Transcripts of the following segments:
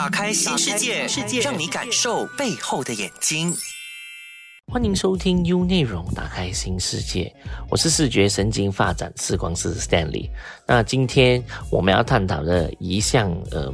打开新世界，让你感受背后的眼睛。欢迎收听 U 内容，打开新世界。我是视觉神经发展视光师 Stanley。那今天我们要探讨的一项呃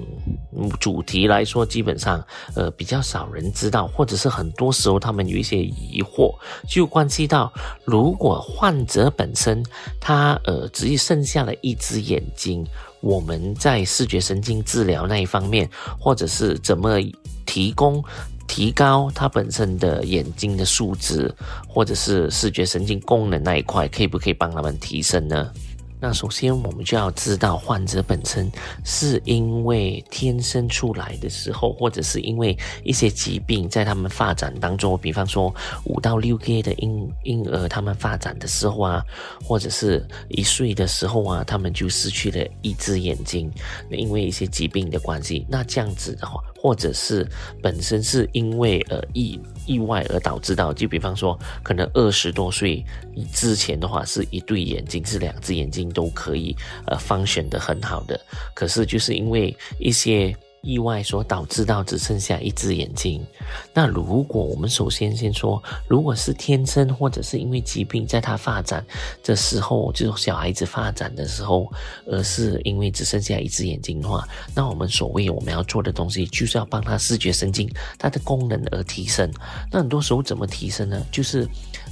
主题来说，基本上呃比较少人知道，或者是很多时候他们有一些疑惑，就关系到如果患者本身他呃只剩下了一只眼睛，我们在视觉神经治疗那一方面，或者是怎么提供。提高他本身的眼睛的素质，或者是视觉神经功能那一块，可以不可以帮他们提升呢？那首先我们就要知道，患者本身是因为天生出来的时候，或者是因为一些疾病在他们发展当中，比方说五到六个月的婴婴儿他们发展的时候啊，或者是一岁的时候啊，他们就失去了一只眼睛，因为一些疾病的关系。那这样子的话，或者是本身是因为呃意意外而导致到，就比方说可能二十多岁之前的话，是一对眼睛是两只眼睛都可以呃方选的很好的，可是就是因为一些。意外所导致到只剩下一只眼睛。那如果我们首先先说，如果是天生或者是因为疾病，在他发展的时候，就是小孩子发展的时候，而是因为只剩下一只眼睛的话，那我们所谓我们要做的东西，就是要帮他视觉神经它的功能而提升。那很多时候怎么提升呢？就是。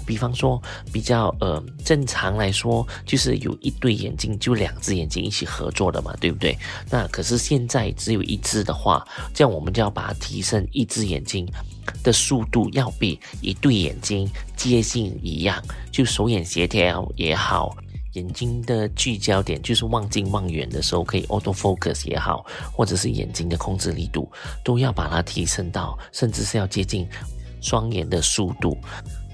比方说，比较呃正常来说，就是有一对眼睛，就两只眼睛一起合作的嘛，对不对？那可是现在只有一只的话，这样我们就要把它提升一只眼睛的速度，要比一对眼睛接近一样，就手眼协调也好，眼睛的聚焦点就是望近望远的时候可以 auto focus 也好，或者是眼睛的控制力度，都要把它提升到，甚至是要接近双眼的速度。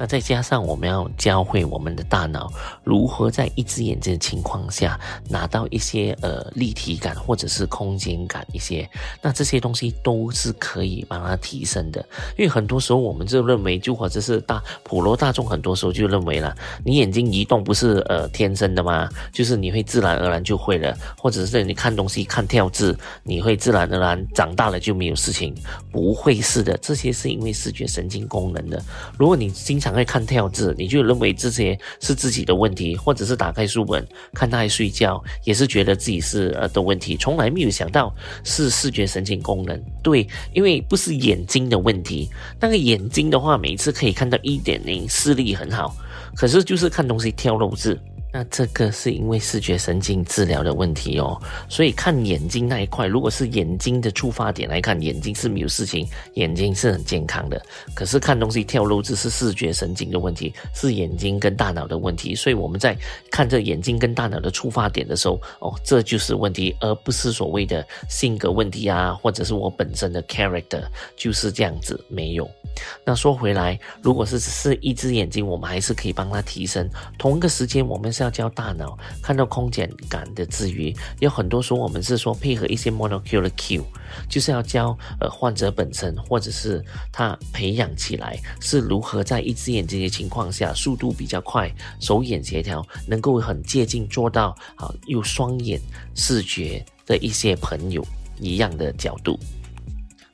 那再加上我们要教会我们的大脑如何在一只眼睛的情况下拿到一些呃立体感或者是空间感一些，那这些东西都是可以帮它提升的。因为很多时候我们就认为，就或者是大普罗大众很多时候就认为了，你眼睛移动不是呃天生的吗？就是你会自然而然就会了，或者是你看东西看跳字，你会自然而然长大了就没有事情，不会是的，这些是因为视觉神经功能的。如果你经常爱看跳字，你就认为这些是自己的问题，或者是打开书本看他还睡觉，也是觉得自己是呃的问题，从来没有想到是视觉神经功能。对，因为不是眼睛的问题，那个眼睛的话，每一次可以看到一点零，视力很好，可是就是看东西跳漏字。那这个是因为视觉神经治疗的问题哦，所以看眼睛那一块，如果是眼睛的出发点来看，眼睛是没有事情，眼睛是很健康的。可是看东西跳漏只是视觉神经的问题，是眼睛跟大脑的问题。所以我们在看这眼睛跟大脑的出发点的时候，哦，这就是问题，而不是所谓的性格问题啊，或者是我本身的 character 就是这样子没有。那说回来，如果是只是一只眼睛，我们还是可以帮他提升。同一个时间，我们是要教大脑看到空间感的之余，有很多时候我们是说配合一些 monocular cue，就是要教呃患者本身或者是他培养起来是如何在一只眼这些情况下速度比较快，手眼协调能够很接近做到啊有双眼视觉的一些朋友一样的角度。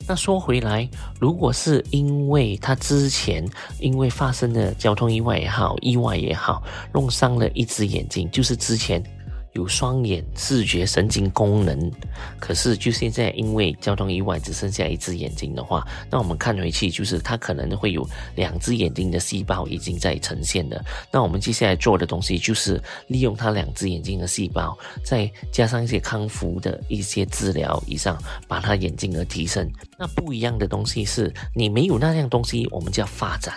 那说回来，如果是因为他之前因为发生的交通意外也好，意外也好，弄伤了一只眼睛，就是之前。有双眼视觉神经功能，可是就现在因为交通意外只剩下一只眼睛的话，那我们看回去就是他可能会有两只眼睛的细胞已经在呈现了。那我们接下来做的东西就是利用他两只眼睛的细胞，再加上一些康复的一些治疗以上，把他眼睛的提升。那不一样的东西是你没有那样东西，我们叫发展；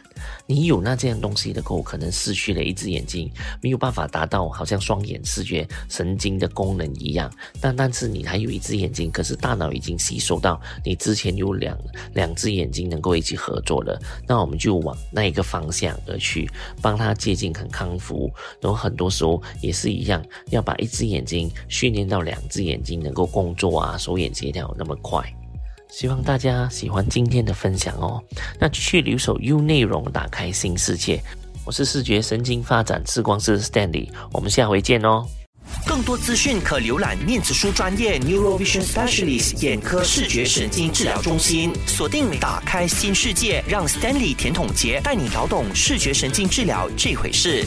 你有那这样东西的狗，可能失去了一只眼睛，没有办法达到好像双眼视觉。神经的功能一样，但但是你还有一只眼睛，可是大脑已经吸收到你之前有两两只眼睛能够一起合作了，那我们就往那一个方向而去，帮他接近很康复。然后很多时候也是一样，要把一只眼睛训练到两只眼睛能够工作啊，手眼协调那么快。希望大家喜欢今天的分享哦。那继续留守 U 内容，打开新世界。我是视觉神经发展视光师 Stanley，我们下回见哦。更多资讯可浏览念子书专业 Neurovision Specialist 眼科视觉神经治疗中心。锁定打开新世界，让 Stanley 甜筒节带你搞懂视觉神经治疗这回事。